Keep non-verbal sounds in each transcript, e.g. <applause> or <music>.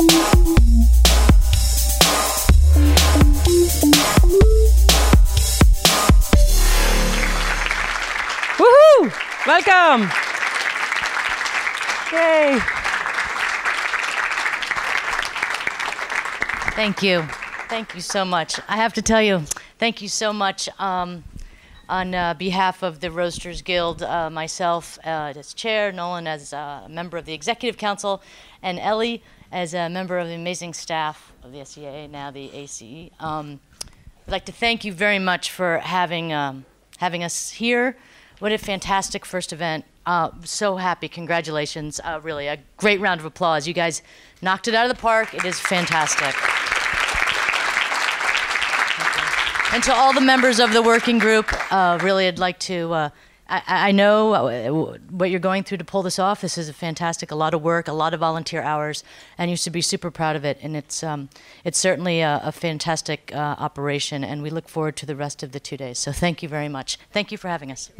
Woohoo! Welcome! Yay! Thank you. Thank you so much. I have to tell you, thank you so much um, on uh, behalf of the Roasters Guild, uh, myself uh, as chair, Nolan as a member of the executive council, and Ellie as a member of the amazing staff of the SCAA, now the ACE. Um, I'd like to thank you very much for having, um, having us here. What a fantastic first event. Uh, so happy. Congratulations. Uh, really, a great round of applause. You guys knocked it out of the park. It is fantastic. And to all the members of the working group, uh, really, I'd like to. I, I know uh, what you're going through to pull this off. This is a fantastic, a lot of work, a lot of volunteer hours, and you should be super proud of it. And it's um, it's certainly a, a fantastic uh, operation, and we look forward to the rest of the two days. So thank you very much. Thank you for having us.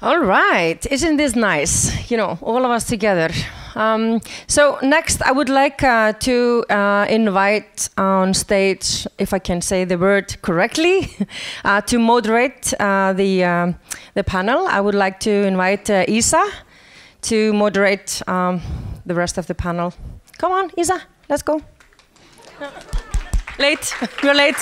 All right, isn't this nice? You know, all of us together. Um, so next, I would like uh, to uh, invite on stage, if I can say the word correctly, <laughs> uh, to moderate uh, the um, the panel. I would like to invite uh, Isa to moderate um, the rest of the panel. Come on, Isa, let's go. late, you're late.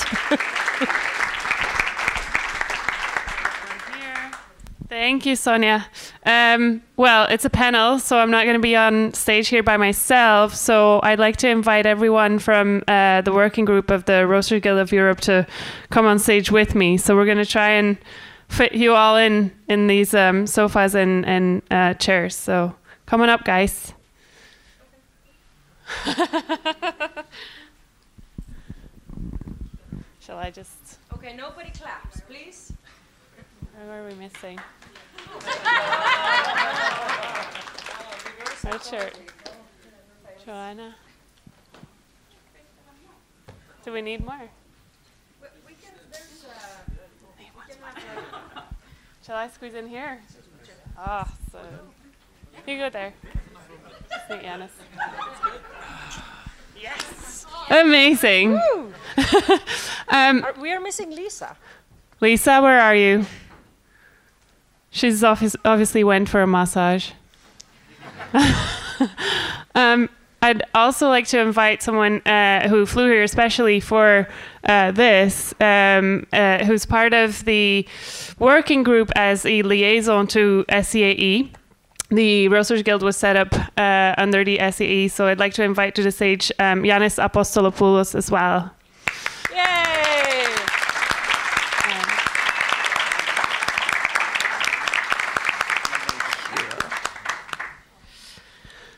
Thank you, Sonia. Um, well, it's a panel, so I'm not going to be on stage here by myself. So I'd like to invite everyone from uh, the working group of the Roaster Guild of Europe to come on stage with me. So we're going to try and fit you all in in these um, sofas and, and uh, chairs. So come on up, guys. <laughs> Shall I just? Okay, nobody claps, please. What are we missing? Red shirt. Joanna. Do we need more? Shall I squeeze in here? Awesome. You go there. St. Yanis. Yes. Amazing. <laughs> um, Are- we are missing Lisa. Lisa, where are you? She's obvious, obviously went for a massage. <laughs> um, I'd also like to invite someone uh, who flew here especially for uh, this, um, uh, who's part of the working group as a liaison to SCAE. The Roasters Guild was set up uh, under the SCAE, so I'd like to invite to the stage um, Apostolopoulos as well. Yay!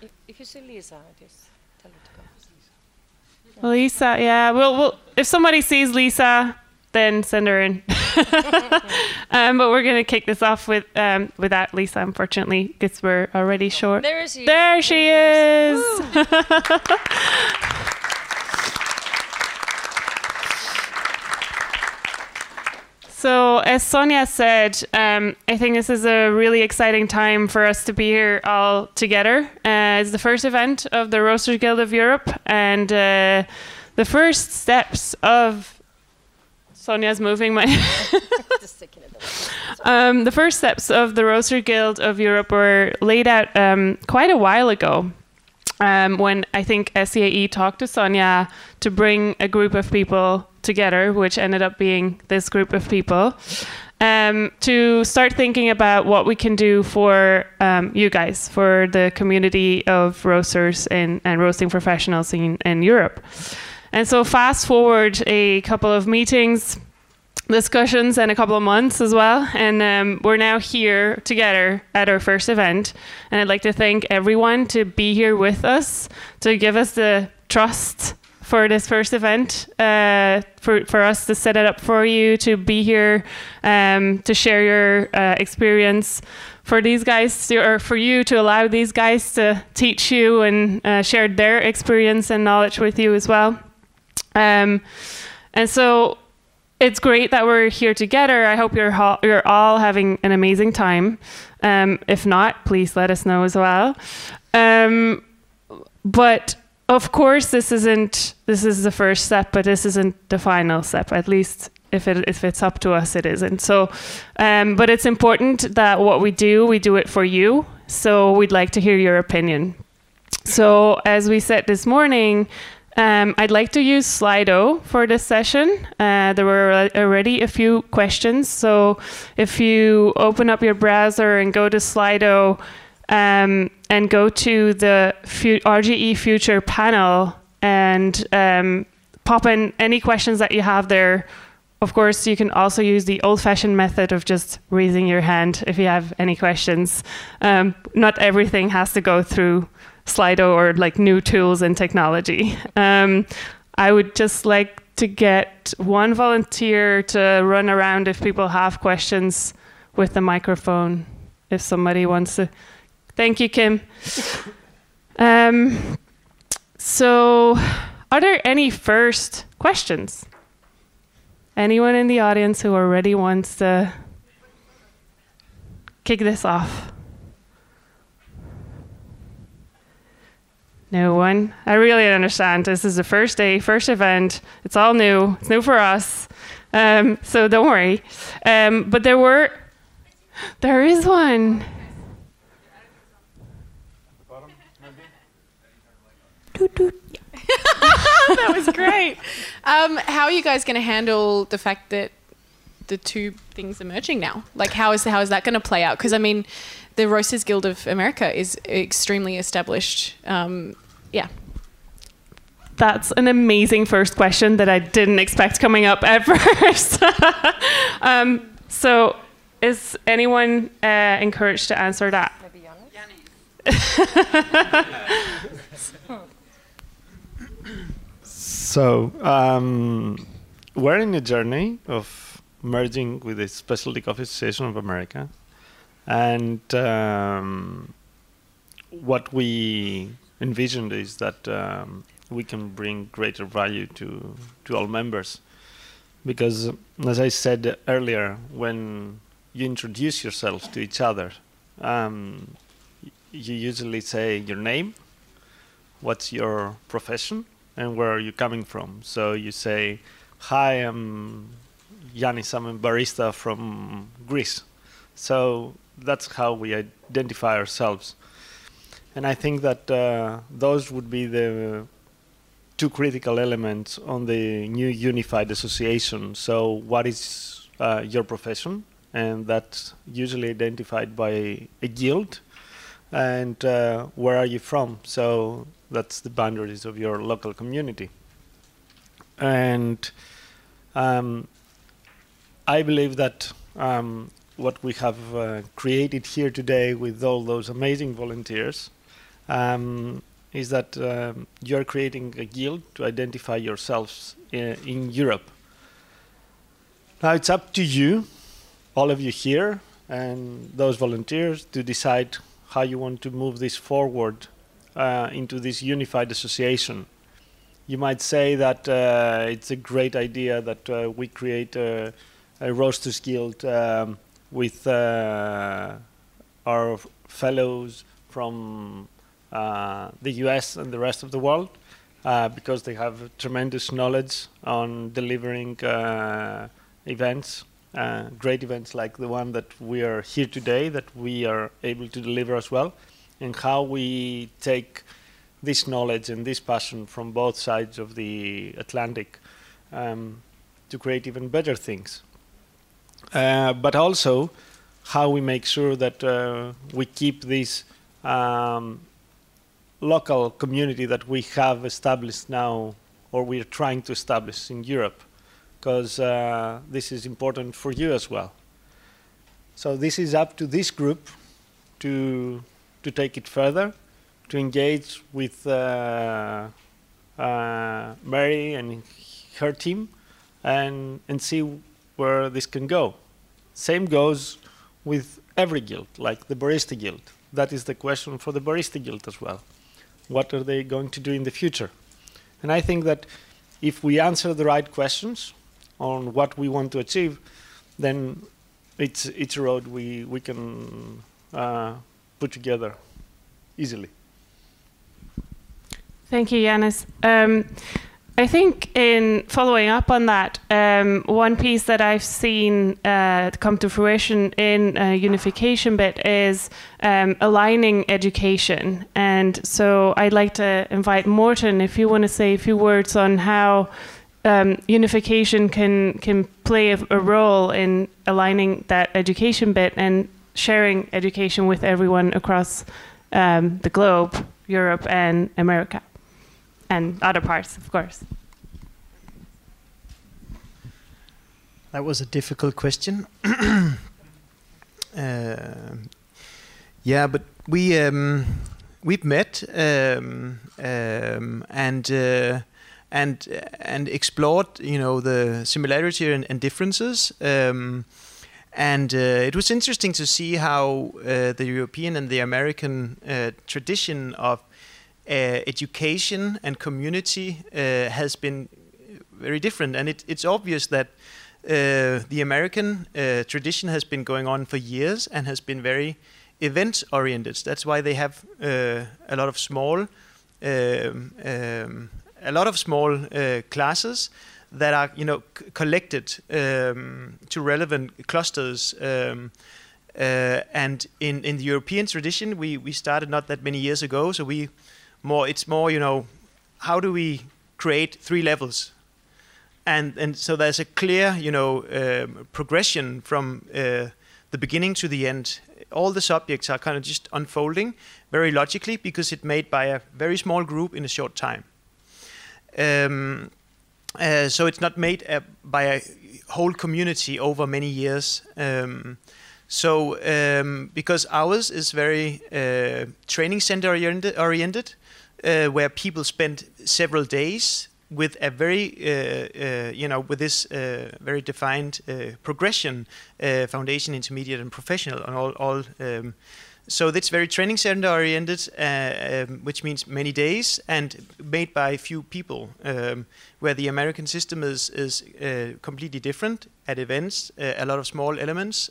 If, if you see Lisa, just tell her to go. Lisa, yeah. Well, well, if somebody sees Lisa, then send her in. <laughs> um, but we're gonna kick this off with um, without Lisa, unfortunately, because we're already short. There is. There she is. <laughs> So, as Sonia said, um, I think this is a really exciting time for us to be here all together. Uh, it's the first event of the Roasters Guild of Europe, and uh, the first steps of Sonia's moving my. <laughs> Just sticking it away. Um, the first steps of the Roaster Guild of Europe were laid out um, quite a while ago. Um, when I think SCAE talked to Sonia to bring a group of people together, which ended up being this group of people, um, to start thinking about what we can do for um, you guys, for the community of roasters and, and roasting professionals in, in Europe. And so, fast forward a couple of meetings, discussions and a couple of months as well. And um, we're now here together at our first event. And I'd like to thank everyone to be here with us, to give us the trust for this first event, uh, for, for us to set it up for you, to be here, um, to share your uh, experience. For these guys, to, or for you to allow these guys to teach you and uh, share their experience and knowledge with you as well. Um, and so it's great that we're here together. I hope you're ho- you're all having an amazing time. Um, if not, please let us know as well. Um, but of course, this isn't this is the first step, but this isn't the final step. At least if it if it's up to us, it isn't. So, um, but it's important that what we do, we do it for you. So we'd like to hear your opinion. So as we said this morning, um, I'd like to use Slido for this session. Uh, there were already a few questions. So if you open up your browser and go to Slido um, and go to the RGE Future panel and um, pop in any questions that you have there. Of course, you can also use the old fashioned method of just raising your hand if you have any questions. Um, not everything has to go through Slido or like new tools and technology. Um, I would just like to get one volunteer to run around if people have questions with the microphone. If somebody wants to. Thank you, Kim. Um, so, are there any first questions? Anyone in the audience who already wants to kick this off? No one. I really understand. This is the first day, first event. It's all new. It's new for us. Um, so don't worry. Um, but there were, there is one. that was great. Um, how are you guys going to handle the fact that the two things are merging now? Like, how is how is that going to play out? Because I mean, the Roasters Guild of America is extremely established. Um, yeah. That's an amazing first question that I didn't expect coming up at <laughs> first. <laughs> um, so, is anyone uh, encouraged to answer that? Maybe so, um, we're in a journey of merging with the Specialty Coffee Association of America. And um, what we envisioned is that um, we can bring greater value to, to all members. Because, as I said earlier, when you introduce yourselves to each other, um, you usually say your name, what's your profession, and where are you coming from. So you say, Hi, I'm Yanis, I'm a barista from Greece. So that's how we identify ourselves. And I think that uh, those would be the two critical elements on the new unified association. So, what is uh, your profession? And that's usually identified by a guild. And uh, where are you from? So, that's the boundaries of your local community. And um, I believe that um, what we have uh, created here today with all those amazing volunteers um, is that um, you're creating a guild to identify yourselves in, in, Europe. Now it's up to you, all of you here, and those volunteers to decide how you want to move this forward uh, into this unified association. You might say that uh, it's a great idea that uh, we create a, a Roasters Guild um, with uh, our fellows from uh, the US and the rest of the world uh, because they have tremendous knowledge on delivering events, great events like the one that we are here today, that we are able to deliver as well, and how we take this knowledge and this passion from both sides of the Atlantic um, to create even better things. Uh, but also how we make sure that uh, we keep this um, local community that we have established now, or we are trying to establish in Europe, because uh, this is important for you as well. So this is up to this group to to take it further, to engage with uh, uh, Mary and her team, and and see where this can go. Same goes with every guild, like the Barista Guild. That is the question for the Barista Guild as well. What are they going to do in the future? And I think that if we answer the right questions on what we want to achieve, then it's it's a road we we can uh, put together easily. Thank you, Jannis. Um, I think in following up on that, um, one piece that I've seen uh, come to fruition in unification bit is um, aligning education. And so I'd like to invite Morten, if you want to say a few words on how um, unification can can play a, a role in aligning that education bit and sharing education with everyone across um, the globe, Europe and America and other parts, of course. That was a difficult question. <clears throat> uh, yeah, but we um, we've met um, um, and uh, and and explored, you know, the similarity and, and differences. Um, and uh, it was interesting to see how uh, the European and the American uh, tradition of education and community uh, has been very different. And it, it's obvious that uh, the American tradition has been going on for years and has been very event oriented. That's why they have a lot of small, um, um, a lot of small classes that are you know collected um, to relevant clusters. Um, uh, and in, in the European tradition, we, we started not that many years ago, so we more it's more you know how do we create three levels? And and so there's a clear you know um, progression from uh, the beginning to the end. All the subjects are kind of just unfolding very logically because it's made by a very small group in a short time. Um, uh, so it's not made uh, by a whole community over many years. Um, so um, because ours is very uh, training center oriented, oriented uh, where people spend several days with a very, uh, uh, you know, with this uh, very defined uh, progression, uh, foundation, intermediate, and professional, and all. all um, so that's very training center oriented, um, which means many days and made by few people. Um, where the American system is is completely different at events, a lot of small elements.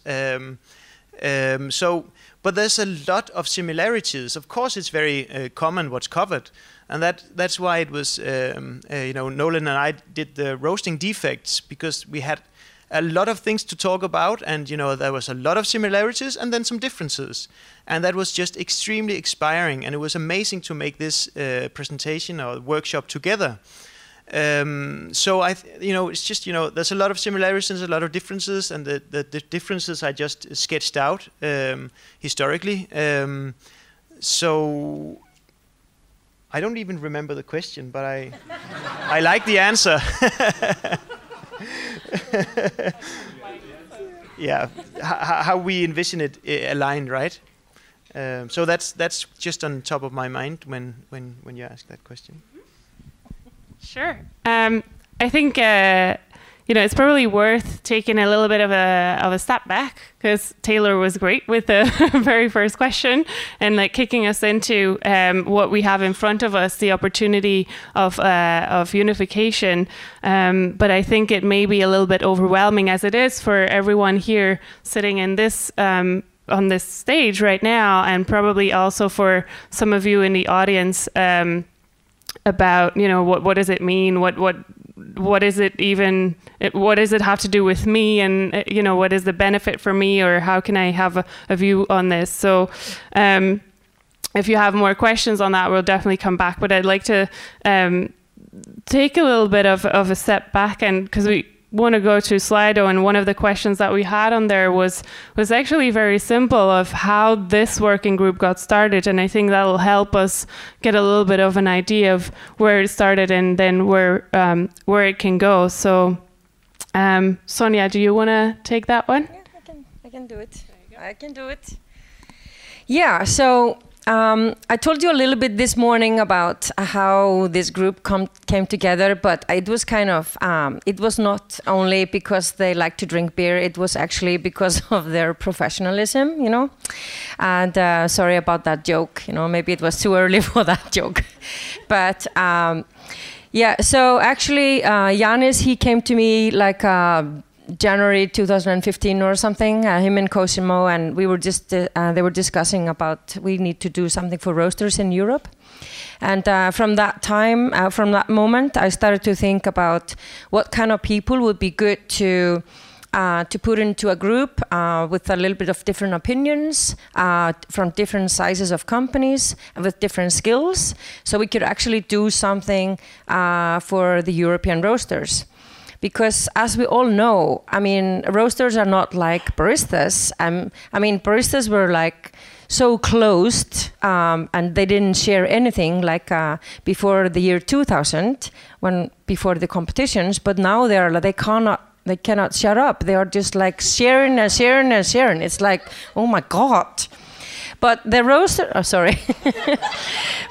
Um, so but there's a lot of similarities. Of course, it's very uh, common what's covered, and that that's why it was um, uh, you know Nolan and I did the roasting defects because we had a lot of things to talk about, and you know there was a lot of similarities and then some differences, and that was just extremely inspiring, and it was amazing to make this uh, presentation or workshop together. Um, so I, you know, it's just you know, there's a lot of similarities, and a lot of differences, and the the, the differences I just sketched out um, historically. Um, so I don't even remember the question, but I I like the answer. <laughs> yeah, H- how we envision it uh, aligned, right? Um, so that's that's just on top of my mind when when when you ask that question. Sure. Um, I think uh, you know it's probably worth taking a little bit of a of a step back because Taylor was great with the <laughs> very first question and like kicking us into um, what we have in front of us, the opportunity of uh, of unification. Um, but I think it may be a little bit overwhelming as it is for everyone here sitting in this. Um, on this stage right now, and probably also for some of you in the audience, um, about you know what what does it mean? What what what is it even what does it have to do with me? And uh, you know what is the benefit for me or how can i have a, a view on this? So um, if you have more questions on that we'll definitely come back. But i'd like to um, take a little bit of, of a step back and because we want to go to Slido, and one of the questions that we had on there was was actually very simple of how this working group got started, and I think that'll help us get a little bit of an idea of where it started and then where um, where it can go. So, um, Sonia, do you want to take that one? Yeah, I can. I can do it. I can do it. Yeah. So um, I told you a little bit this morning about how this group com- came together, but it was kind of, um, it was not only because they like to drink beer, it was actually because <laughs> of their professionalism, you know. And uh, sorry about that joke, you know, maybe it was too early <laughs> for that joke. but um, Yeah, so actually, uh, Yanis, he came to me like uh, January 2015 or something. Uh, him and Cosimo, and we were just uh, uh, they were discussing about we need to do something for roasters in Europe. And uh, from that time, uh, from that moment, I started to think about what kind of people would be good to uh, to put into a group with a little bit of different opinions from different sizes of companies and with different skills, so we could actually do something for the European roasters. Because as we all know, I mean, roasters are not like baristas. Um, I mean, baristas were like so closed um, and they didn't share anything like uh, before the year 2000 when before the competitions. But now they're they cannot they cannot shut up. They are just like sharing and sharing and sharing. It's like oh my god but the roaster oh sorry. <laughs>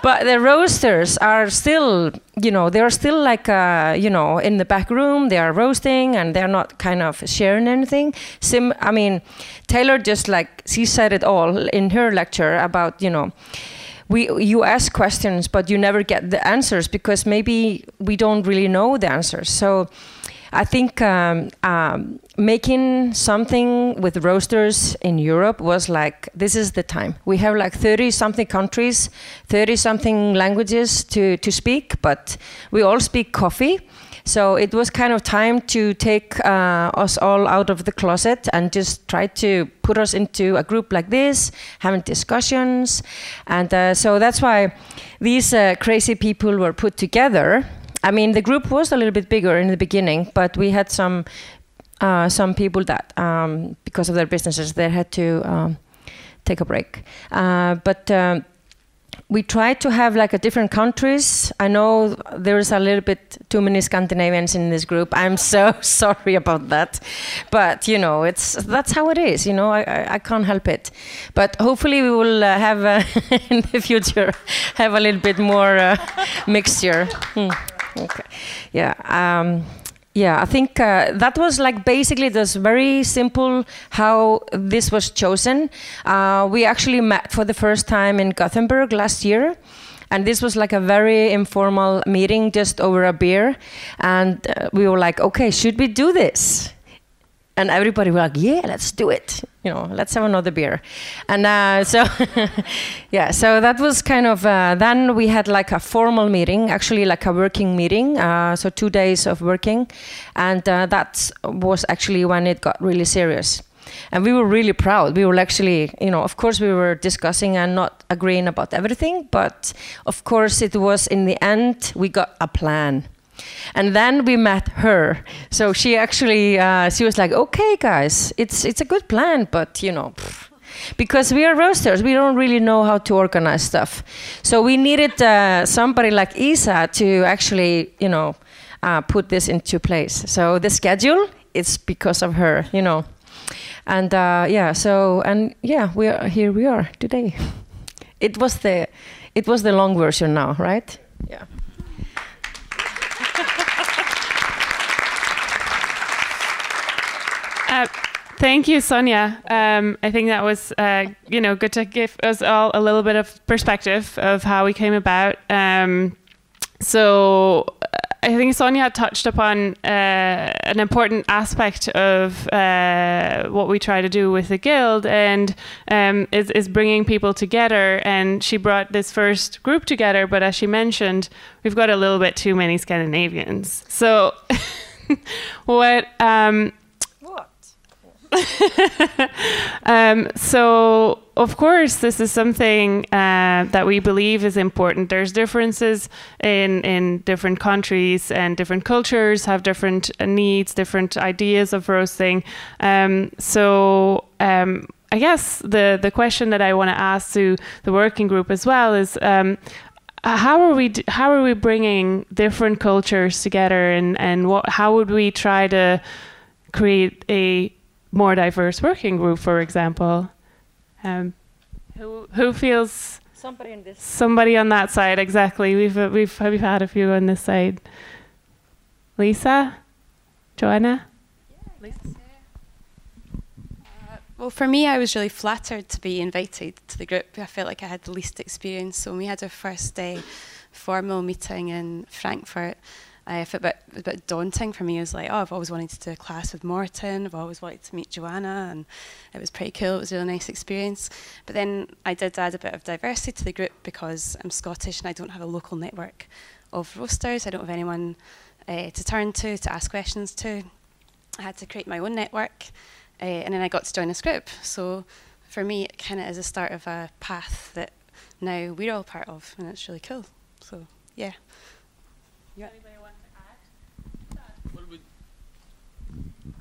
But the roasters are still you know they're still like uh, you know in the back room they are roasting and they're not kind of sharing anything. Sim, i mean taylor just like she said it all in her lecture about you know we you ask questions but you never get the answers because maybe we don't really know the answers. So I think um, um, making something with roasters in Europe was like this is the time. We have like 30 something countries, 30 something languages to, to speak, but we all speak coffee. So it was kind of time to take uh, us all out of the closet and just try to put us into a group like this, having discussions. And uh, so that's why these uh, crazy people were put together I mean, the group was a little bit bigger in the beginning, but we had some uh, some people that, um, because of their businesses, they had to um, take a break. Uh, but um, we tried to have like a different countries. I know there's a little bit too many Scandinavians in this group. I'm <laughs> so sorry about that, but you know, it's that's how it is. You know, I, I, I can't help it. But hopefully, we will uh, have uh, <laughs> in the future have a little bit more uh, mixture. Hmm. Okay. Yeah. Um, yeah, I think uh, that was like basically this very simple how this was chosen. Uh, we actually met for the first time in Gothenburg last year. And this was like a very informal meeting just over a beer. And uh, we were like, okay, should we do this? And everybody was like, "Yeah, let's do it." You know, let's have another beer, and uh, <laughs> so yeah, so that was kind of. Uh, then we had like a formal meeting, actually like a working meeting. Uh, so two days of working, and uh, that was actually when it got really serious. And we were really proud. We were actually, you know, of course, we were discussing and not agreeing about everything, but of course, it was in the end we got a plan and then we met her. So she actually, uh, she was like, "Okay, guys, it's it's a good plan, but you know." Pff, because we are roasters, we don't really know how to organize stuff. So we needed uh, somebody like Isa to actually, you know, uh, put this into place. So the schedule, it's because of her, you know. And uh, yeah, so and yeah, we are here. We are today. It was the, it was the long version now, right? Yeah. Uh, thank you, Sonia. Um, I think that was, uh, you know, good to give us all a little bit of perspective of how we came about. Um, so I think Sonia touched upon uh, an important aspect of uh, what we try to do with the guild, and um, is, is bringing people together. And she brought this first group together, but as she mentioned, we've got a little bit too many Scandinavians. So, <laughs> what um, <laughs> um, so, of course, this is something uh, that we believe is important. There's differences in in different countries and different cultures have different needs, different ideas of roasting. Um, so. Um, I guess the, the question that I want to ask to the working group as well is um, how are we how are we bringing different cultures together and and what how would we try to create a more diverse working group, for example. Um, who who feels somebody on this somebody on that side exactly? We've uh, we've we've had a few on this side. Lisa, Joanna. Lisa. Uh, well, for me, I was really flattered to be invited to the group. I felt like I had the least experience. So when we had our first day formal meeting in Frankfurt, uh, it a bit, a bit daunting for me. It was like, oh, I've always wanted to do a class with Morten. I've always wanted to meet Joanna, and it was pretty cool. It was a really nice experience. But then I did add a bit of diversity to the group because I'm Scottish and I don't have a local network of roasters. I don't have anyone uh, to turn to, to ask questions to. I had to create my own network, uh, and then I got to join this group. So for me, it kind of is a start of a path that now we're all part of, and it's really cool. So yeah. Yeah.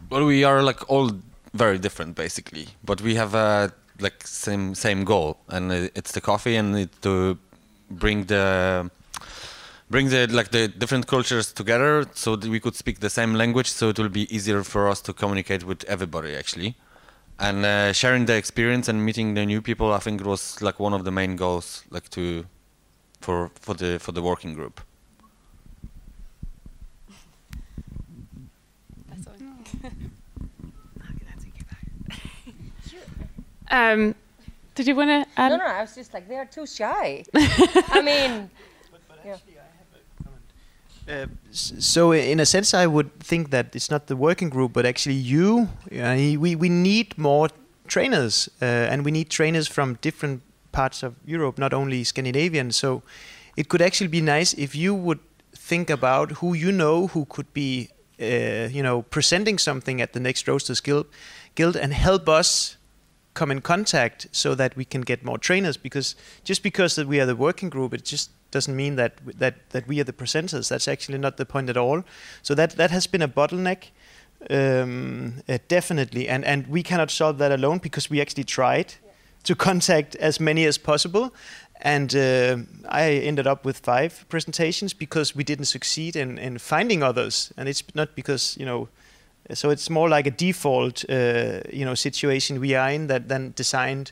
Well, we are like all very different, basically, but we have a like same same goal, and it's the coffee, and to bring the bring the like the different cultures together, so that we could speak the same language, so it will be easier for us to communicate with everybody, actually. And uh, sharing the experience and meeting the new people, I think was like one of the main goals, like to for for the for the working group. Um, did you want to add? No, no, I was just like, they are too shy. <laughs> I mean, But, but yeah. Actually, I have a comment. Uh, so in a sense, I would think that it's not the working group, but actually you. Uh, we we need more trainers, uh, and we need trainers from different parts of Europe, not only Scandinavian. So it could actually be nice if you would think about who you know who could be, uh, you know, presenting something at the next Roasters Guild, Guild, and help us come in contact so that we can get more trainers. Because just because that we are the working group, it just doesn't mean that that that we are the presenters. That's actually not the point at all. So that that has been a bottleneck, um, uh, definitely, and and we cannot solve that alone because we actually tried yeah. to contact as many as possible. And uh, I ended up with five presentations because we didn't succeed in, in finding others. And it's not because, you know, so it's more like a default, uh, you know, situation we are in that than designed.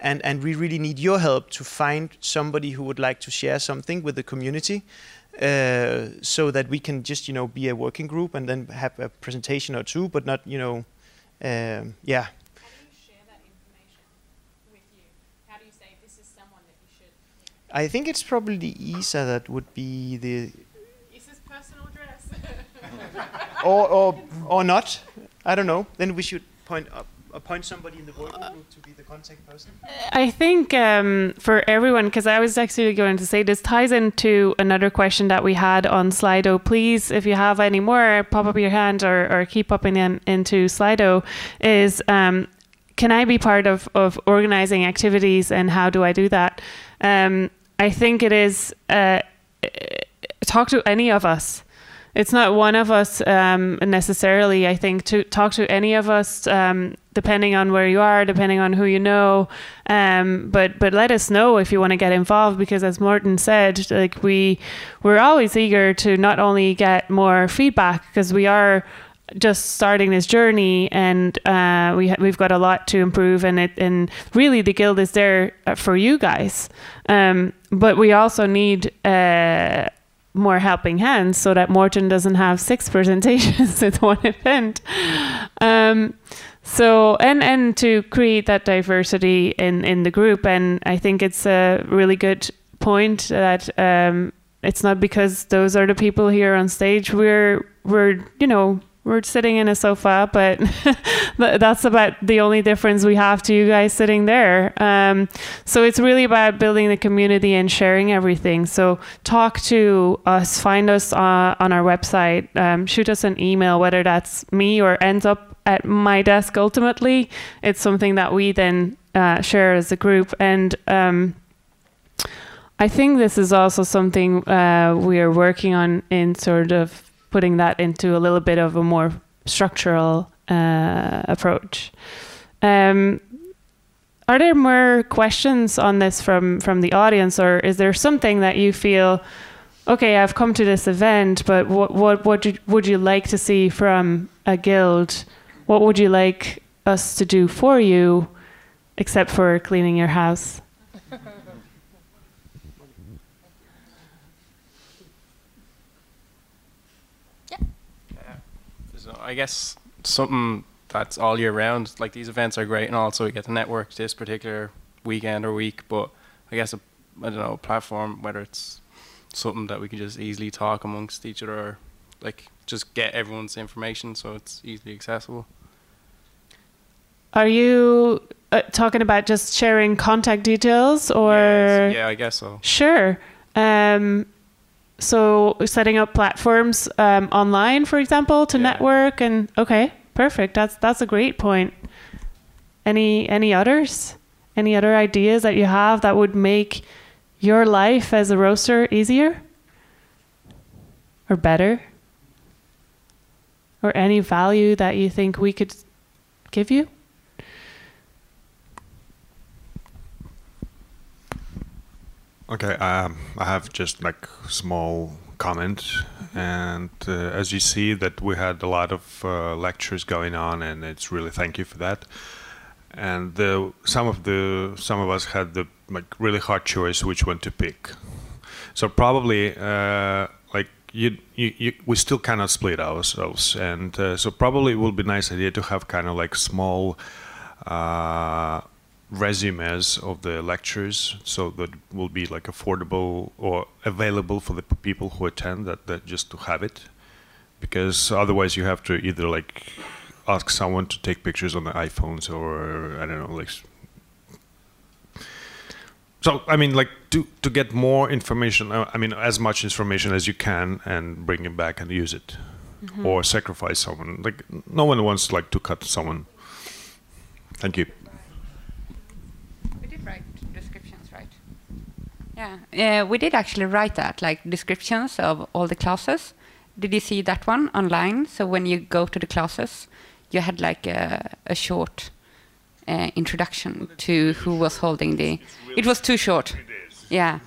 And, and we really need your help to find somebody who would like to share something with the community uh, so that we can just, you know, be a working group and then have a presentation or two, but not, you know, um, yeah. How do you share that information with you How do you say, this is someone that you should? I think it's probably Isa that would be the or, or, or not. I don't know. Then we should point up, appoint somebody in the group to be the contact person. I think um, for everyone, because I was actually going to say this ties into another question that we had on Slido. Please, if you have any more, pop up your hand or, or keep popping in into Slido. Is um, can I be part of, of organizing activities and how do I do that? Um, I think it is uh, talk to any of us it's not one of us um, necessarily. I think to talk to any of us, um, depending on where you are, depending on who you know. Um, but but let us know if you want to get involved because, as Morten said, like we we're always eager to not only get more feedback because we are just starting this journey and uh, we ha- we've got a lot to improve and it and really the guild is there uh, for you guys um, but we also need uh, more helping hands so that Morten doesn't have six <laughs> presentations at one event. Um, so and and to create that diversity in in the group, and I think it's a really good point that um, it's not because those are the people here on stage. We're we're you know we're sitting in a sofa, but <laughs> that's about the only difference we have to you guys sitting there. Um, so it's really about building the community and sharing everything. So talk to us, find us uh, on our website, um, shoot us an email, whether that's me or ends up at my desk ultimately. It's something that we then uh, share as a group. And um, I think this is also something uh, we are working on in sort of putting that into a little bit of a more structural uh, approach. Um, are there more questions on this from from the audience, or is there something that you feel? Okay, I've come to this event, but what what what you, would you like to see from a guild? What would you like us to do for you, except for cleaning your house? I guess something that's all year round. Like these events are great, and also we get to network this particular weekend or week. But I guess a I don't know a platform, whether it's something that we can just easily talk amongst each other, or like just get everyone's information so it's easily accessible. Are you uh, talking about just sharing contact details or? yeah, yeah, I guess so. Sure. Um, so setting up platforms um, online, for example, to Yeah. network and okay, perfect. That's that's a great point. Any any others? Any other ideas that you have that would make your life as a roaster easier or better? Or any value that you think we could give you? Okay, um, I have just like small comment, and uh, as you see that we had a lot of uh, lectures going on, and it's really thank you for that. And the, some of the some of us had the like really hard choice which one to pick. So probably uh, like you, you, you we still cannot split ourselves, and uh, so probably it will be nice idea to have kind of like small. Resumes of the lectures so that will be like affordable or available for the people who attend that, that just to have it. Because otherwise you have to either like ask someone to take pictures on the iPhones or I don't know like so I mean like to to get more information uh, I mean as much information as you can and bring it back and use it. Or sacrifice someone. Like no one wants like to cut someone. Thank you We did write descriptions, right? Yeah, uh, we did actually write that, like descriptions of all the classes. Did you see that one online? So when you go to the classes, you had like a, a short uh, introduction to who was holding the. It was too short. Yeah.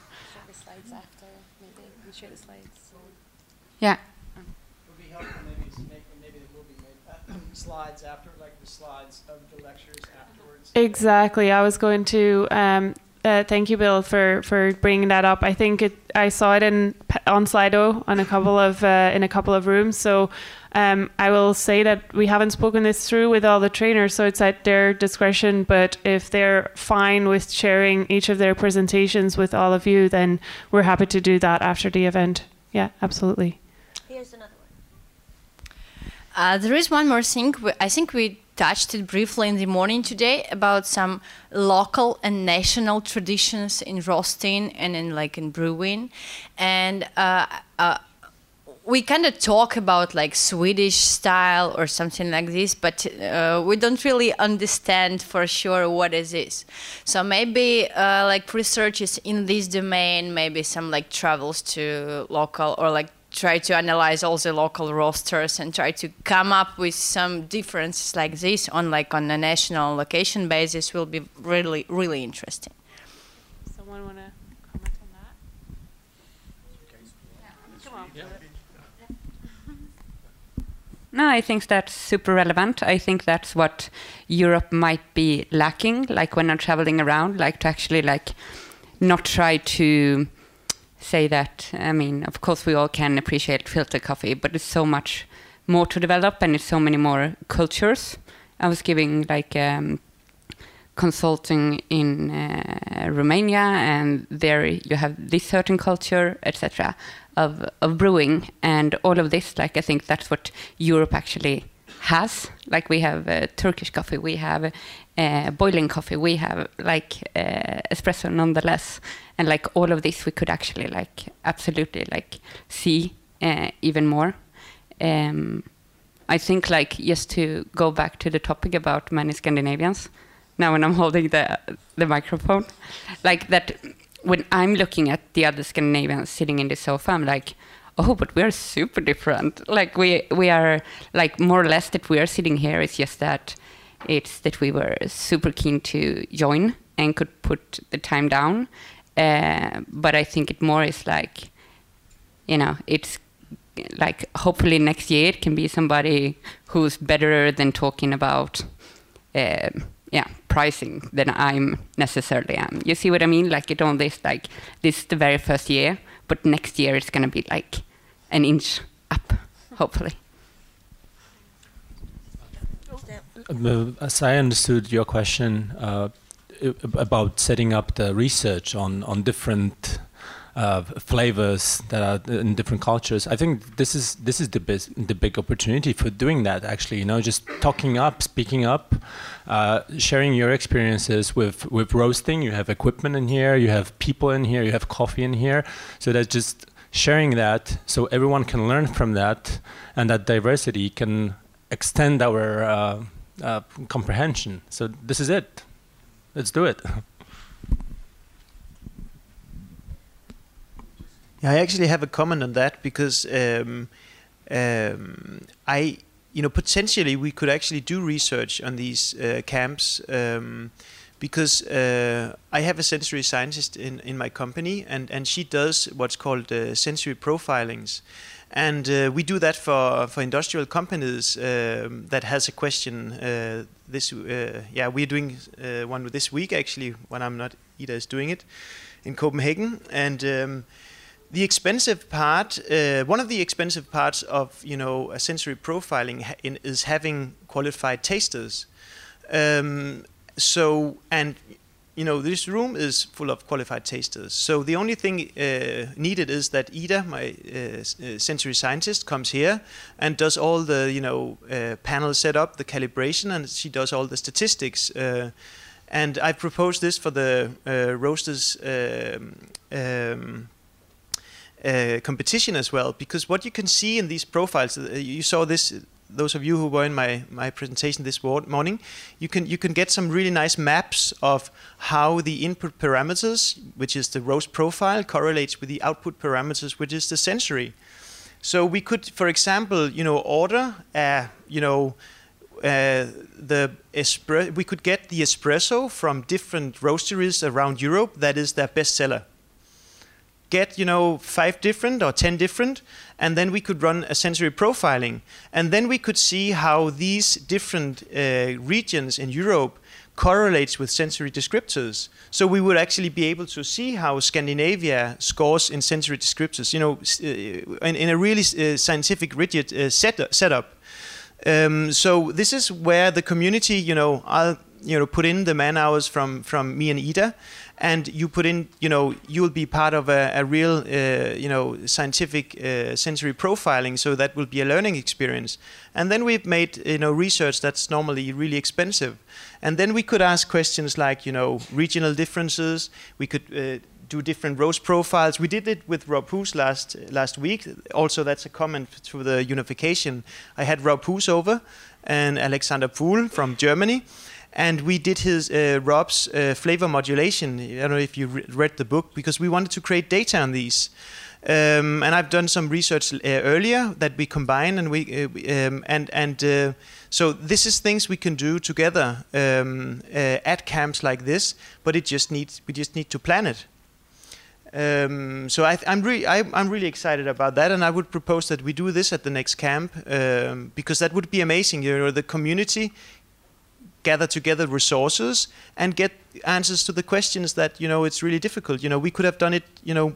Yeah. would be helpful maybe to make, maybe there will be made, <clears throat> slides after, like the slides of the lectures afterwards. Exactly. I was going to um, uh, thank you, Bill, for for bringing that up. I think it. I saw it in on Slido on a couple of uh, in a couple of rooms. So um, I will say that we haven't spoken this through with all the trainers, so it's at their discretion. But if they're fine with sharing each of their presentations with all of you, then we're happy to do that after the event. Yeah, absolutely. Here's another one. Uh, there is one more thing. I think we touched it briefly in the morning today about some local and national traditions in roasting and in like in brewing, and uh, uh, we kind of talk about like Swedish style or something like this, but uh, we don't really understand for sure what is this. So maybe uh, like researches in this domain, maybe some like travels to local or like try to analyze all the local rosters and try to come up with some differences like this on like on a national location basis will be really really interesting. Someone want to comment on that? No, I think that's super relevant. I think that's what Europe might be lacking. Like when I'm traveling around, like to actually like not try to say that. I mean, of course, we all can appreciate filter coffee, but it's so much more to develop, and it's so many more cultures. I was giving like um, consulting in uh, Romania, and there you have this certain culture, etc., of of brewing, and all of this. Like I think that's what Europe actually has. Like we have uh, Turkish coffee, we have uh, boiling coffee, we have like uh, espresso, nonetheless, and like all of this, we could actually like absolutely like see uh, even more. Um, I think like just to go back to the topic about many Scandinavians. Now when I'm <laughs> holding the the microphone, like that when I'm looking at the other Scandinavians sitting in the sofa, I'm like, oh, but we're super different. Like we we are like more or less that we are sitting here. It's just that it's that we were super keen to join and could put the time down. Uh, but I think it more is like, you know, it's like hopefully next year it can be somebody who's better than talking about uh, yeah pricing than I'm necessarily am. You see what I mean? Like it on this like this is the very first year, but next year it's gonna be like an inch up, hopefully. Um, As I understood your question uh, about setting up the research on, on different uh, flavors that are in different cultures. I think this is this is the the big opportunity for doing that. Actually, you know, just talking up, speaking up, uh, sharing your experiences with with roasting. You have equipment in here, you have people in here, you have coffee in here. So that's just sharing that, so everyone can learn from that, and that diversity can extend our uh, uh, comprehension. So this is it. Let's do it. Yeah, I actually have a comment on that because um, um, I, you know, potentially we could actually do research on these uh, camps um, because uh, I have a sensory scientist in, in my company and, and she does what's called uh, sensory profilings. And uh, we do that for, for industrial companies um, that has a question. Uh, this, uh, yeah, we're doing uh, one this week actually when I'm not. Ida is doing it in Copenhagen, and um, the expensive part, uh, one of the expensive parts of you know a sensory profiling ha- is having qualified tasters. Um, so and you know this room is full of qualified tasters. So the only thing uh, needed is that Ida, my uh, uh, sensory scientist, comes here and does all the you know uh, panel setup, the calibration, and she does all the statistics. Uh, and I proposed this for the uh, roasters. Um, um, competition as well because what you can see in these profiles you saw this those of you who were in my, my presentation this morning you can you can get some really nice maps of how the input parameters which is the roast profile correlates with the output parameters which is the sensory. So we could for example you know order uh, you know uh, the we could get the espresso from different roasteries around Europe that is their best seller. Get you know five different or ten different and then we could run a sensory profiling. And then we could see how these different uh, regions in europe correlates with sensory descriptors. So we would actually be able to see how scandinavia scores in sensory descriptors you know uh, in, in a really uh, scientific rigid uh, set- setup. Um, so this is where the community, you know, I'll you know put in the man hours from from me and Ida, and you put in, you know, you will be part of a, a real, uh, you know, scientific uh, sensory profiling. So that will be a learning experience. And then we've made, you know, research that's normally really expensive, and then we could ask questions like, you know, regional differences. We could. Uh, do different roast profiles. We did it with Rob Hoos last last week. Also, that's a comment to the unification. I had Rob Hoos over and Alexander Pool from Germany, and we did his uh, Rob's uh, flavor modulation. I don't know if you re- read the book because we wanted to create data on these. Um, and I've done some research uh, earlier that we combine, and we uh, um, and and uh, so this is things we can do together um, uh, at camps like this. But it just needs we just need to plan it. Um, so I, I'm really I, I'm really excited about that, and I would propose that we do this at the next camp um, because that would be amazing. You know, the community gather together resources and get answers to the questions that you know it's really difficult. You know, we could have done it. You know,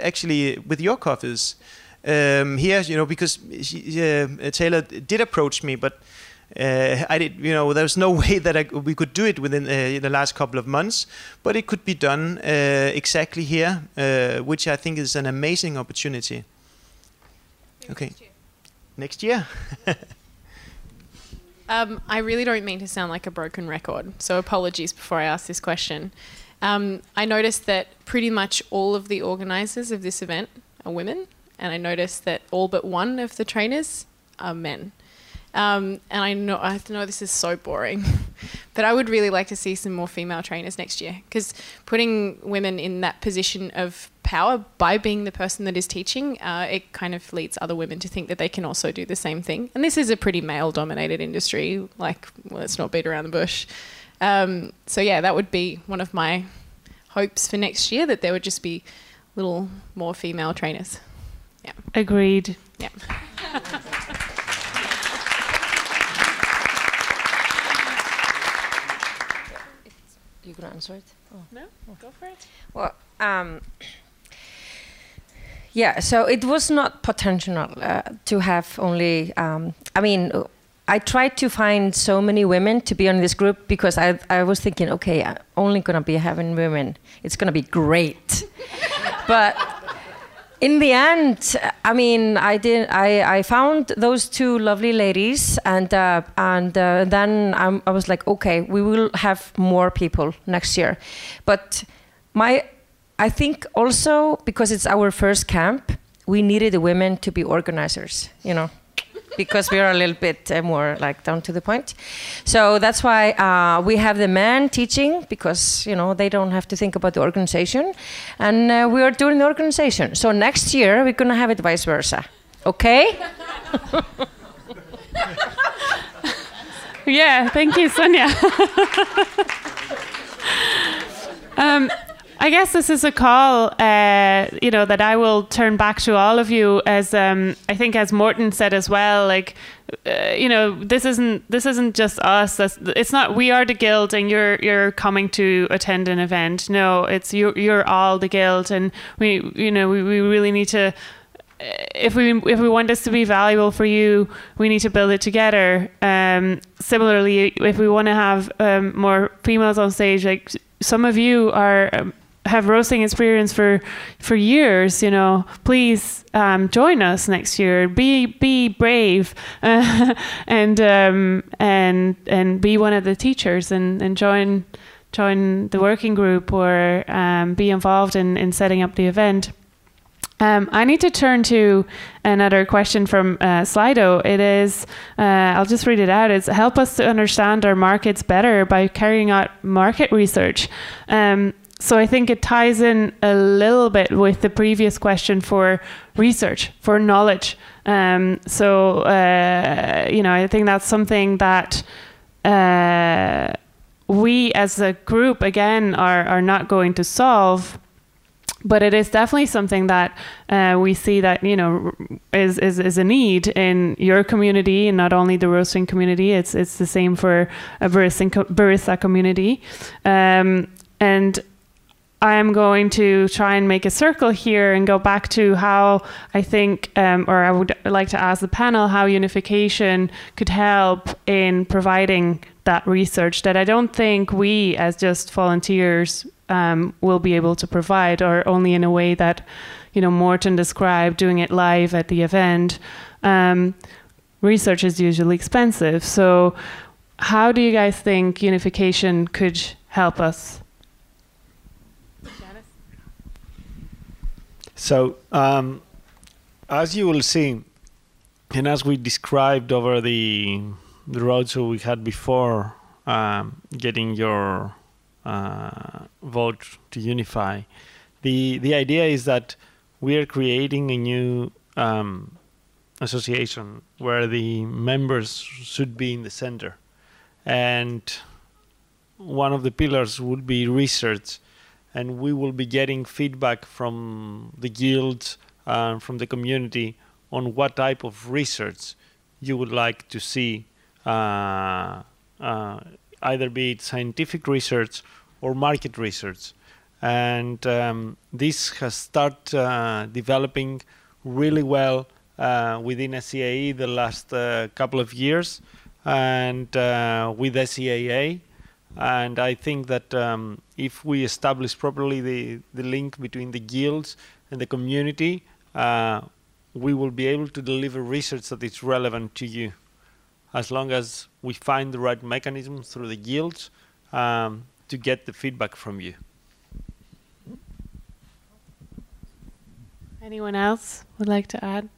actually with your coffees um, here. You know, because she, uh, Taylor did approach me, but uh, I did, you know, there's no <laughs> way that I, we could do it within uh, the last couple of months, but it could be done uh, exactly here, uh, which I think is an amazing opportunity. Okay, next year. <laughs> Um, I really don't mean to sound like a broken record, so apologies before I ask this question. Um, I noticed that pretty much all of the organisers of this event are women, and I noticed that all but one of the trainers are men. Um, and I know I know this is so boring, <laughs> but I would really like to see some more female trainers next year because putting women in that position of power by being the person that is teaching, uh, it kind of leads other women to think that they can also do the same thing. And this is a pretty male-dominated industry. Like, well, let's not beat around the bush. Um, so yeah, that would be one of my hopes for next year that there would just be little more female trainers. Yeah. Agreed. Yeah. <laughs> You can answer it. Oh. No, go for it. Well, um, yeah. So it was not potential uh, to have only. Um, I mean, I tried to find so many women to be on this group because I I was thinking, okay, I'm only gonna be having women. It's gonna be great. <laughs> but in the end, I mean, I did. I, I found those two lovely ladies, and uh, and uh, then I'm, I was like, okay, we will have more people next year. But my, I think also because it's our first camp, we needed the women to be organizers. You know. Because we are a little bit uh, more like down to the point. So that's why uh, we have the men teaching because you know they don't have to think about the organization, and uh, we are doing the organization. So next year we're gonna have it vice versa. Okay. <laughs> yeah, thank you, Sonia. <laughs> um, I guess this is a call, uh, you know, that I will turn back to all of you as um, I think, as Morten said as well. Like, uh, you know, this isn't this isn't just us. It's not we are the guild, and you're you're coming to attend an event. No, it's you. You're all the guild, and we, you know, we, we really need to if we if we want this to be valuable for you, we need to build it together. Um, similarly, if we want to have um, more females on stage, like some of you are um, have roasting experience for for years, you know, please um, join us next year. Be be brave uh, <laughs> and um, and and be one of the teachers and, and join join the working group or um, be involved in, in setting up the event. Um, I need to turn to another question from uh, Slido. It is, uh, I'll just read it out. It's help us to understand our markets better by carrying out market research. Um, so I think it ties in a little bit with the previous question for research, for knowledge. Um, so, uh, you know, I think that's something that uh, we as a group, again, are, are not going to solve but it is definitely something that uh, we see that you know is, is is a need in your community and not only the roasting community. It's it's the same for a barista, barista community, um, and I am going to try and make a circle here and go back to how I think, um, or I would like to ask the panel how unification could help in providing that research that I don't think we, as just volunteers, um, will be able to provide, or only in a way that, you know, Morten described, doing it live at the event. Um, research is usually expensive. So, how do you guys think unification could help us? So, um, as you will see, and as we described over the the roadshow we had before, um, getting your uh, vote to unify, the the idea is that we are creating a new um, association where the members should be in the center, and one of the pillars would be research and we will be getting feedback from the guilds and uh, from the community on what type of research you would like to see, uh, uh, either be it scientific research or market research. And um, this has started uh, developing really well uh, within SCAE the last uh, couple of years and with SCAA and I think that um, if we establish properly the, the link between the guilds and the community, uh, we will be able to deliver research that is relevant to you. As long as we find the right mechanism through the guilds um, to get the feedback from you. Anyone else would like to add?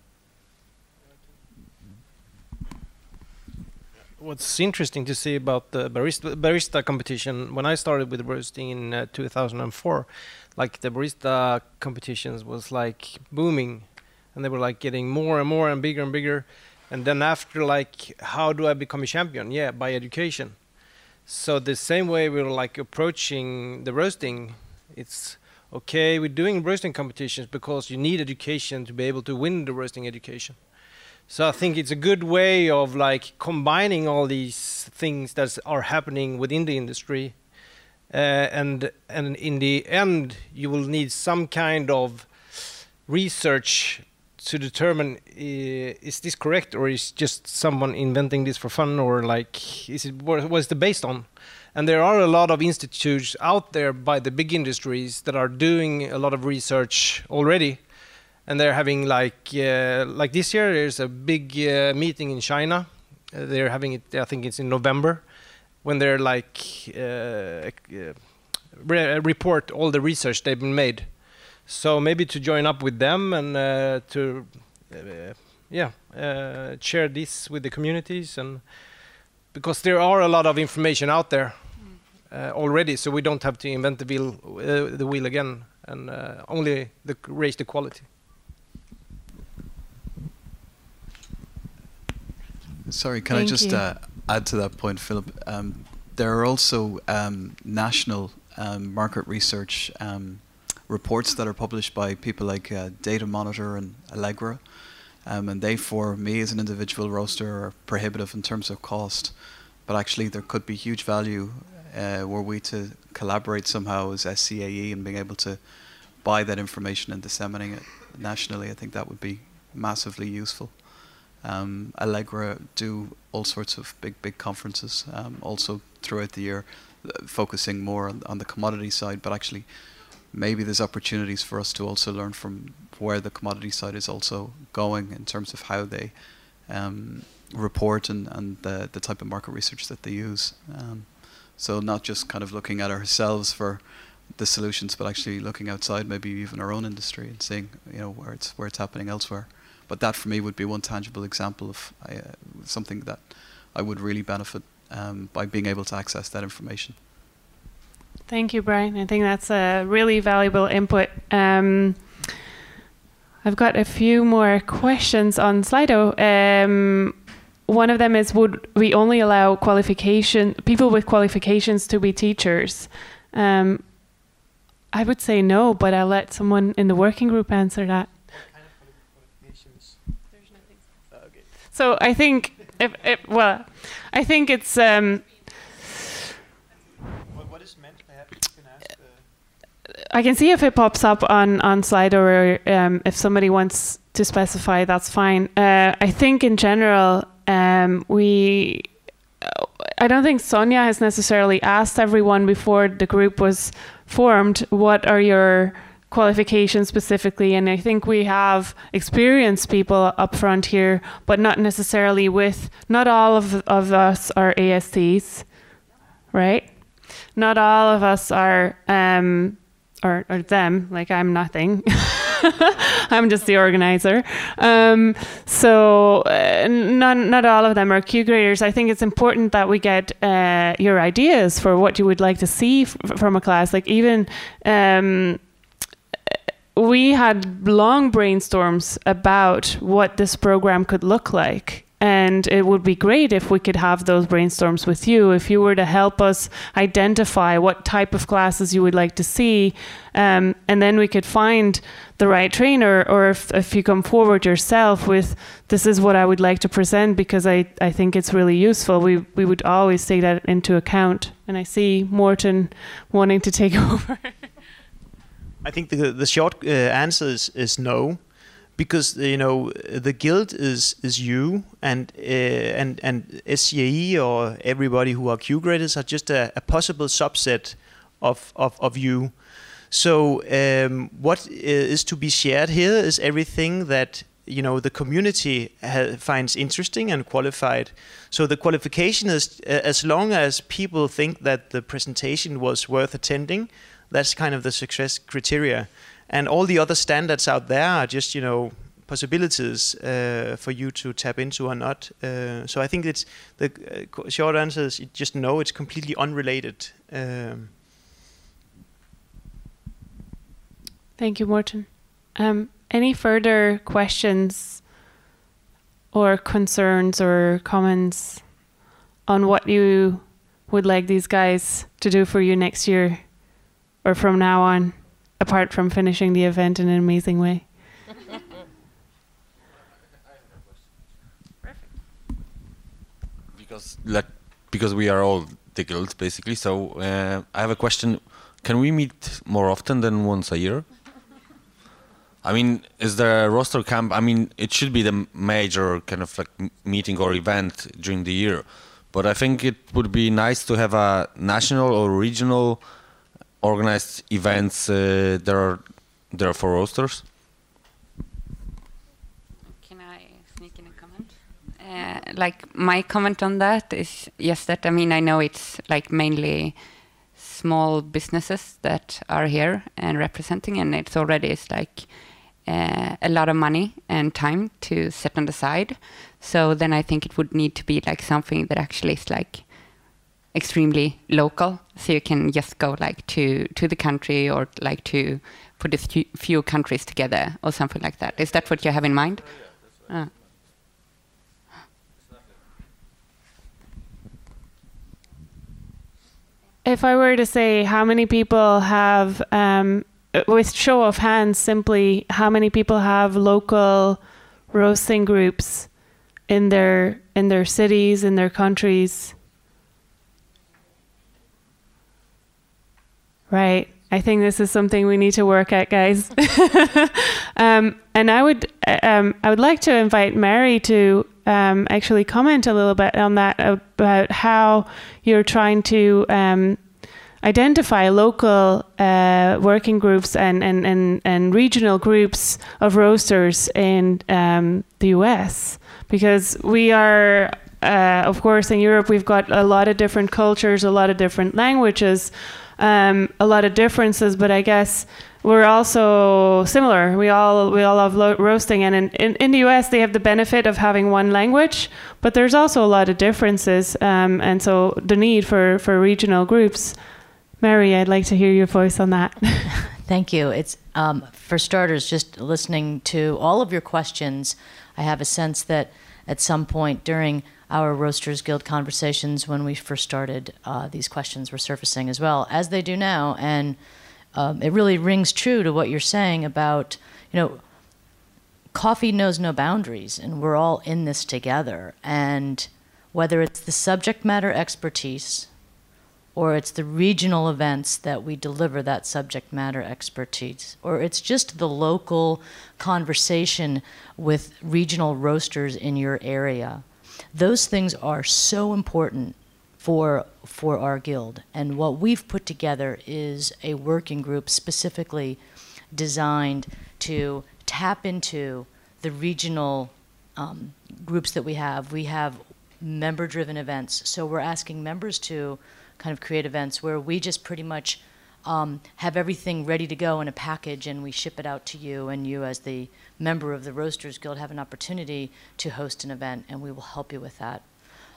What's interesting to see about the barista, barista competition when I started with roasting in uh, 2004 like the barista competitions was like booming and they were like getting more and more and bigger and bigger and then after like how do I become a champion? Yeah by education. So the same way we were like approaching the roasting it's okay we're doing roasting competitions because you need education to be able to win the roasting education so I think it's a good way of like combining all these things that are happening within the industry, uh, and and in the end you will need some kind of research to determine uh, is this correct or is just someone inventing this for fun or like is it is the based on, And there are a lot of institutes out there by the big industries that are doing a lot of research already. And they're having like uh, like this year there's a big uh, meeting in China. Uh, they're having it I think it's in November when they're like uh, uh, re- report all the research they've been made. So maybe to join up with them and uh, to uh, yeah uh, share this with the communities and because there are a lot of information out there uh, already, so we don't have to invent the wheel uh, the wheel again and uh, only the, raise the quality. Sorry, can Thank I just uh, add to that point, Philip? Um, there are also um, national um, market research um, reports that are published by people like uh, Datamonitor and Allegra, um, and they, for me as an individual roaster, are prohibitive in terms of cost. But actually, there could be huge value uh, were we to collaborate somehow as SCAE and being able to buy that information and disseminating it nationally. I think that would be massively useful. Um, Allegra do all sorts of big, big conferences, um, also throughout the year, uh, focusing more on, on the commodity side. But actually, maybe there's opportunities for us to also learn from where the commodity side is also going in terms of how they um, report and, and the, the type of market research that they use. Um, so not just kind of looking at ourselves for the solutions, but actually looking outside, maybe even our own industry, and seeing you know where it's where it's happening elsewhere. But that for me would be one tangible example of uh, something that I would really benefit um, by being able to access that information. Thank you, Brian. I think that's a really valuable input. Um, I've got a few more questions on Slido. Um, one of them is: Would we only allow qualification people with qualifications to be teachers? Um, I would say no, but I'll let someone in the working group answer that. So I think if, if well, I think it's um, What is meant? I can see if it pops up on on Slido or um, if somebody wants to specify, that's fine. Uh, I think in general, um, we. I don't think Sonia has necessarily asked everyone before the group was formed what are your qualifications specifically, and I think we have experienced people up front here, but not necessarily with. Not all of of us are ASTs, right? Not all of us are. Um, or, or them, like I'm nothing. <laughs> I'm just the organizer. Um, so uh, not not all of them are Q graders. I think it's important that we get uh, your ideas for what you would like to see f- from a class. Like even um, we had long brainstorms about what this program could look like. And it would be great if we could have those brainstorms with you. If you were to help us identify what type of classes you would like to see, um, and then we could find the right trainer, or if, if you come forward yourself with, this is what I would like to present because I, I think it's really useful, we, we would always take that into account. And I see Morten wanting to take <laughs> over. I think the the short uh, answer is, is no, because you know the guild is is you and uh, and and SCAE or everybody who are Q graders are just a, a possible subset of of, of you. So um, what is to be shared here is everything that you know the community finds interesting and qualified. So the qualification is as long as people think that the presentation was worth attending, that's kind of the success criteria. And all the other standards out there are just you know possibilities uh, for you to tap into or not. Uh, so I think it's the uh, short answer is just no. It's completely unrelated. Um, Thank you, Morten. Um, any further questions or concerns or comments on what you would like these guys to do for you next year or from now on, apart from finishing the event in an amazing way? because like because we are all the basically. So uh, I have a question: Can we meet more often than once a year? I mean, is there a roaster camp? I mean, it should be the major kind of like meeting or event during the year, But I think it would be nice to have a national or regional organized events uh, that are there for roasters. Can I sneak in a comment? Uh, like my comment on that is yes, that I mean I know it's like mainly small businesses that are here and representing, and it's already is like uh, a lot of money and time to set on the side. So then I think it would need to be like something that actually is like extremely local, so you can just go like to to the country or like to put a few, few countries together or something like that. Is that what you have in mind? Uh. If I were to say how many people have, um, with show of hands, simply how many people have local roasting groups in their in their cities, in their countries. Right. I think this is something we need to work at, guys. <laughs> um, and I would, um, I would like to invite Mary to um, actually comment a little bit on that about how you're trying to um, identify local uh, working groups and, and, and, and regional groups of roasters in um, the US. Because we are, uh, of course, in Europe, we've got a lot of different cultures, a lot of different languages um, a lot of differences, but I guess we're also similar. We all we all love lo- roasting, and in, in, in the US they have the benefit of having one language, but there's also a lot of differences, um, and so the need for for regional groups. Mary, I'd like to hear your voice on that. <laughs> Thank you. It's um, for starters, just listening to all of your questions. I have a sense that at some point during our Roasters Guild conversations when we first started, uh, these questions were surfacing as well, as they do now. And um, it really rings true to what you're saying about, you know, coffee knows no boundaries, and we're all in this together. And whether it's the subject matter expertise or it's the regional events that we deliver that subject matter expertise, or it's just the local conversation with regional roasters in your area those things are so important for for our guild. And what we've put together is a working group specifically designed to tap into the regional um, groups that we have. We have member-driven events, so we're asking members to kind of create events where we just pretty much um, have everything ready to go in a package and we ship it out to you and you as the member of the roasters guild have an opportunity to host an event and we will help you with that.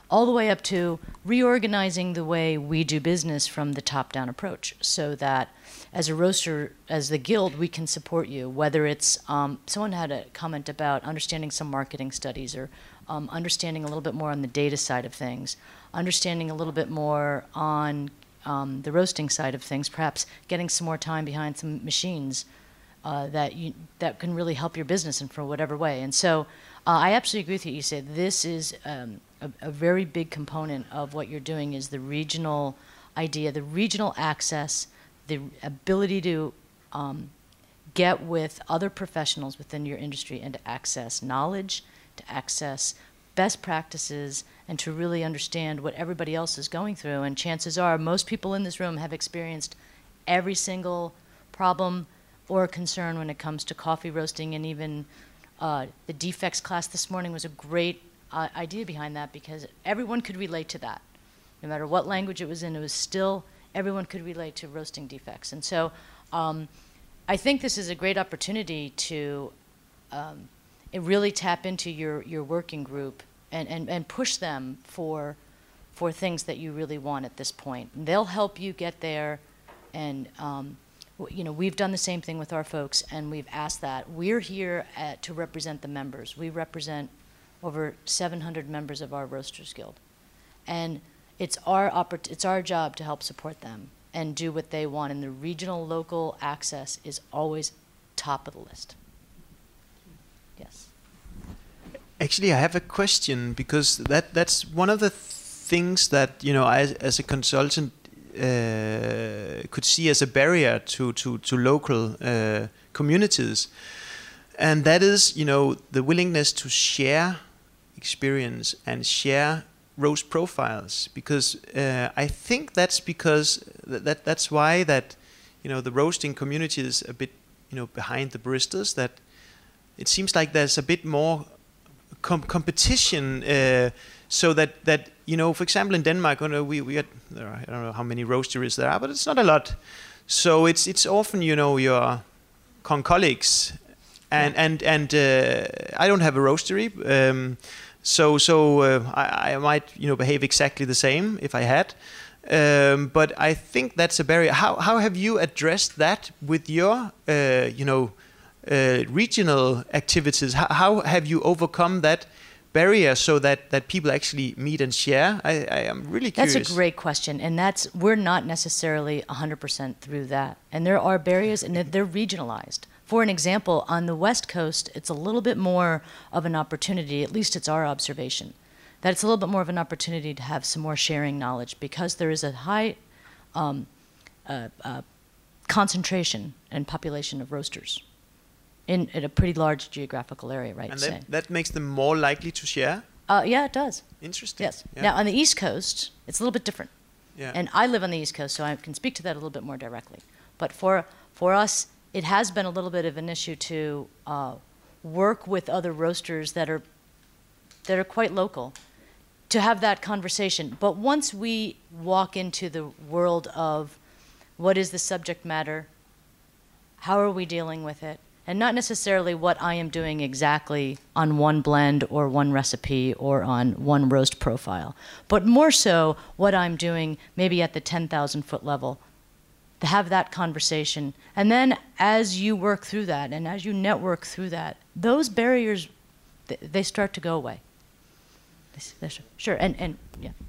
All the way up to reorganizing the way we do business from the top down approach so that as a roaster as the guild we can support you whether it's um, someone had a comment about understanding some marketing studies or um, understanding a little bit more on the data side of things understanding a little bit more on um, the roasting side of things, perhaps getting some more time behind some machines uh, that you that can really help your business in for whatever way. And so, uh, I absolutely agree with you. You said this is um, a, a, very big component of what you're doing is the regional idea, the regional access, the ability to um, get with other professionals within your industry and to access knowledge, to access best practices and to really understand what everybody else is going through. And chances are, most people in this room have experienced every single problem or concern when it comes to coffee roasting, and even uh, the defects class this morning was a great uh, idea behind that because everyone could relate to that. No matter what language it was in, it was still everyone could relate to roasting defects. And so um, I think this is a great opportunity to um, really tap into your, your working group and, and, and push them for, for things that you really want at this point. And they'll help you get there. And, um, you know, we've done the same thing with our folks, and we've asked that. We're here at, to represent the members. We represent over 700 members of our Roasters Guild. And it's our, oppor- it's our job to help support them and do what they want. And the regional, local access is always top of the list. Yes. Actually, I have a question because that that's one of the things that you know I, as a consultant uh, could see as a barrier to to to local uh, communities, and that is you know the willingness to share experience and share roast profiles because uh, I think that's because th- that that's why that you know the roasting community is a bit you know behind the baristas that it seems like there's a bit more com- competition uh, so that that you know for example in Denmark you know, we we had are, I don't know how many roasteries there are but it's not a lot. So it's it's often you know your con colleagues and and and uh, I don't have a roastery um, so so uh, I, I might you know behave exactly the same if I had um, but I think that's a barrier. How how have you addressed that with your uh, you know regional activities how, how have you overcome that barrier so that that people actually meet and share I, I am really curious That's a great question, and that's we're not necessarily 100% through that, and there are barriers, and they're- they're regionalized. For an example, on the West Coast, it's a little bit more of an opportunity. At least it's our observation that it's a little bit more of an opportunity to have some more sharing knowledge because there is a high um, uh, uh, concentration and population of roasters in, in a pretty large geographical area, right? and that, that makes them more likely to share Uh, yeah, it does. Interesting. Yes. Yeah. Now on the East Coast, it's a little bit different. Yeah. And I live on the East Coast, so I can speak to that a little bit more directly. But for for us, it has been a little bit of an issue to uh, work with other roasters that are that are quite local to have that conversation. But once we walk into the world of what is the subject matter, how are we dealing with it, and not necessarily what I am doing exactly on one blend or one recipe or on one roast profile, but more so what I'm doing maybe at the 10,000 foot level. To have that conversation. And then as you work through that and as you network through that, those barriers, th- they start to go away. Sure, and, and yeah. <laughs>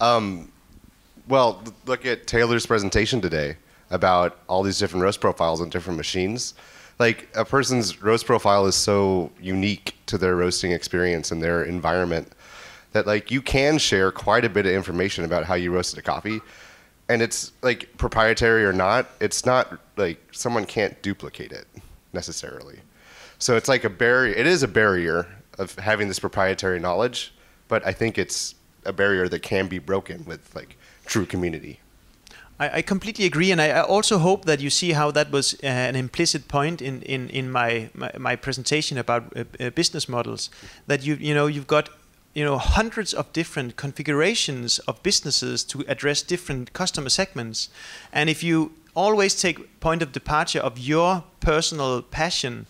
Um, well, look at Taylor's presentation today about all these different roast profiles on different machines. Like a person's roast profile is so unique to their roasting experience and their environment that like you can share quite a bit of information about how you roasted a coffee. And it's like proprietary or not it's not like someone can't duplicate it necessarily. So it's like a barrier it is a barrier of having this proprietary knowledge but i think it's a barrier that can be broken with like true community I, I completely agree, and I, I also hope that you see how that was uh, an implicit point in in in my my, my presentation about uh, uh, business models. That you you know you've got you know hundreds of different configurations of businesses to address different customer segments, and if you always take point of departure of your personal passion,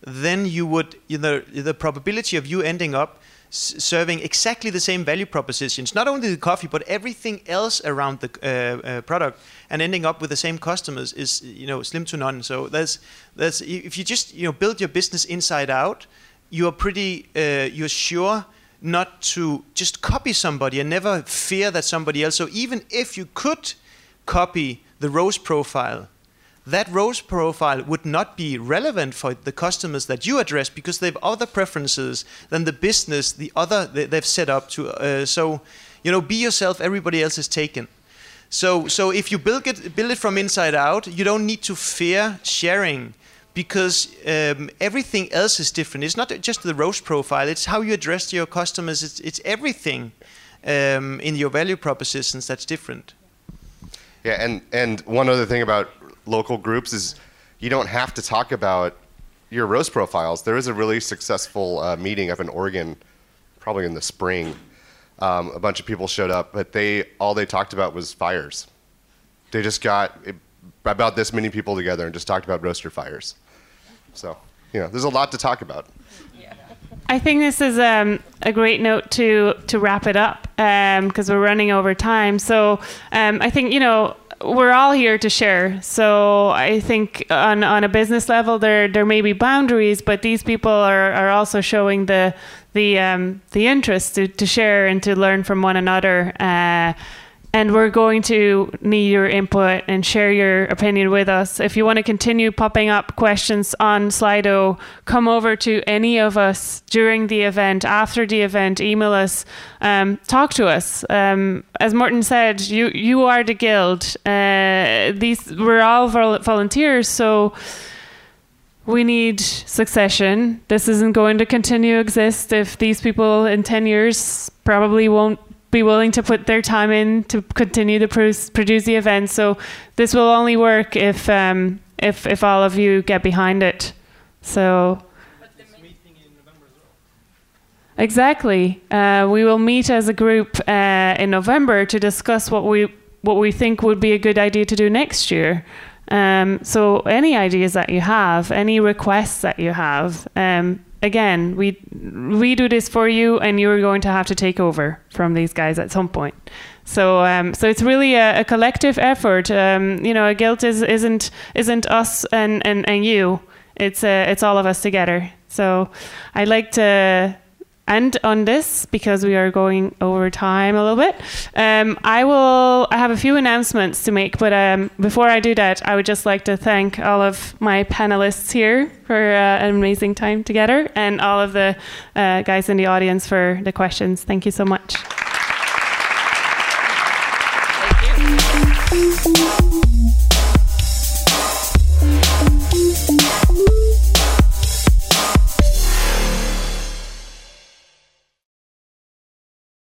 then you would you know the probability of you ending up serving exactly the same value propositions, not only the coffee but everything else around the uh, uh, product, and ending up with the same customers is you know slim to none. So there's there's if you just you know build your business inside out, you are pretty uh, you're sure not to just copy somebody and never fear that somebody else. So even if you could copy the roast profile that roast profile would not be relevant for the customers that you address because they have other preferences than the business the other they, they've set up to uh, so you know be yourself everybody else is taken. So so if you build it build it from inside out you don't need to fear sharing because um, everything else is different. It's not just the roast profile it's how you address your customers it's, it's everything um, in your value propositions that's different. Yeah, and and one other thing about local groups is you don't have to talk about your roast profiles. There was a really successful uh, meeting up in Oregon, probably in the spring. Um, a bunch of people showed up, but they all they talked about was fires. They just got it, about this many people together and just talked about roaster fires. So you know, there's a lot to talk about. I think this is um, a great note to to wrap it up because we're running over time. So um, I think you know we're all here to share. So I think on on a business level there there may be boundaries, but these people are, are also showing the the um, the interest to, to share and to learn from one another. Uh, and we're going to need your input and share your opinion with us. If you want to continue popping up questions on Slido, come over to any of us during the event, after the event, email us, um, talk to us. Um, as Morten said, you you are the guild. Uh, these we're all vol- volunteers, so we need succession. This isn't going to continue to exist if these people in 10 years probably won't be willing to put their time in to continue to produce, produce the event. So this will only work if um, if if all of you get behind it. So. Exactly. Uh, we will meet as a group uh, in November to discuss what we what we think would be a good idea to do next year. Um, so any ideas that you have, any requests that you have, um, again, we we do this for you, and you're going to have to take over from these guys at some point. So, um, so it's really a, a collective effort. Um, you know, a guild is isn't isn't us and, and, and you. It's uh, it's all of us together. So, I'd like to end on this because we are going over time a little bit. Um, I will. I have a few announcements to make, but um, before I do that, I would just like to thank all of my panelists here for uh, an amazing time together, and all of the uh, guys in the audience for the questions. Thank you so much.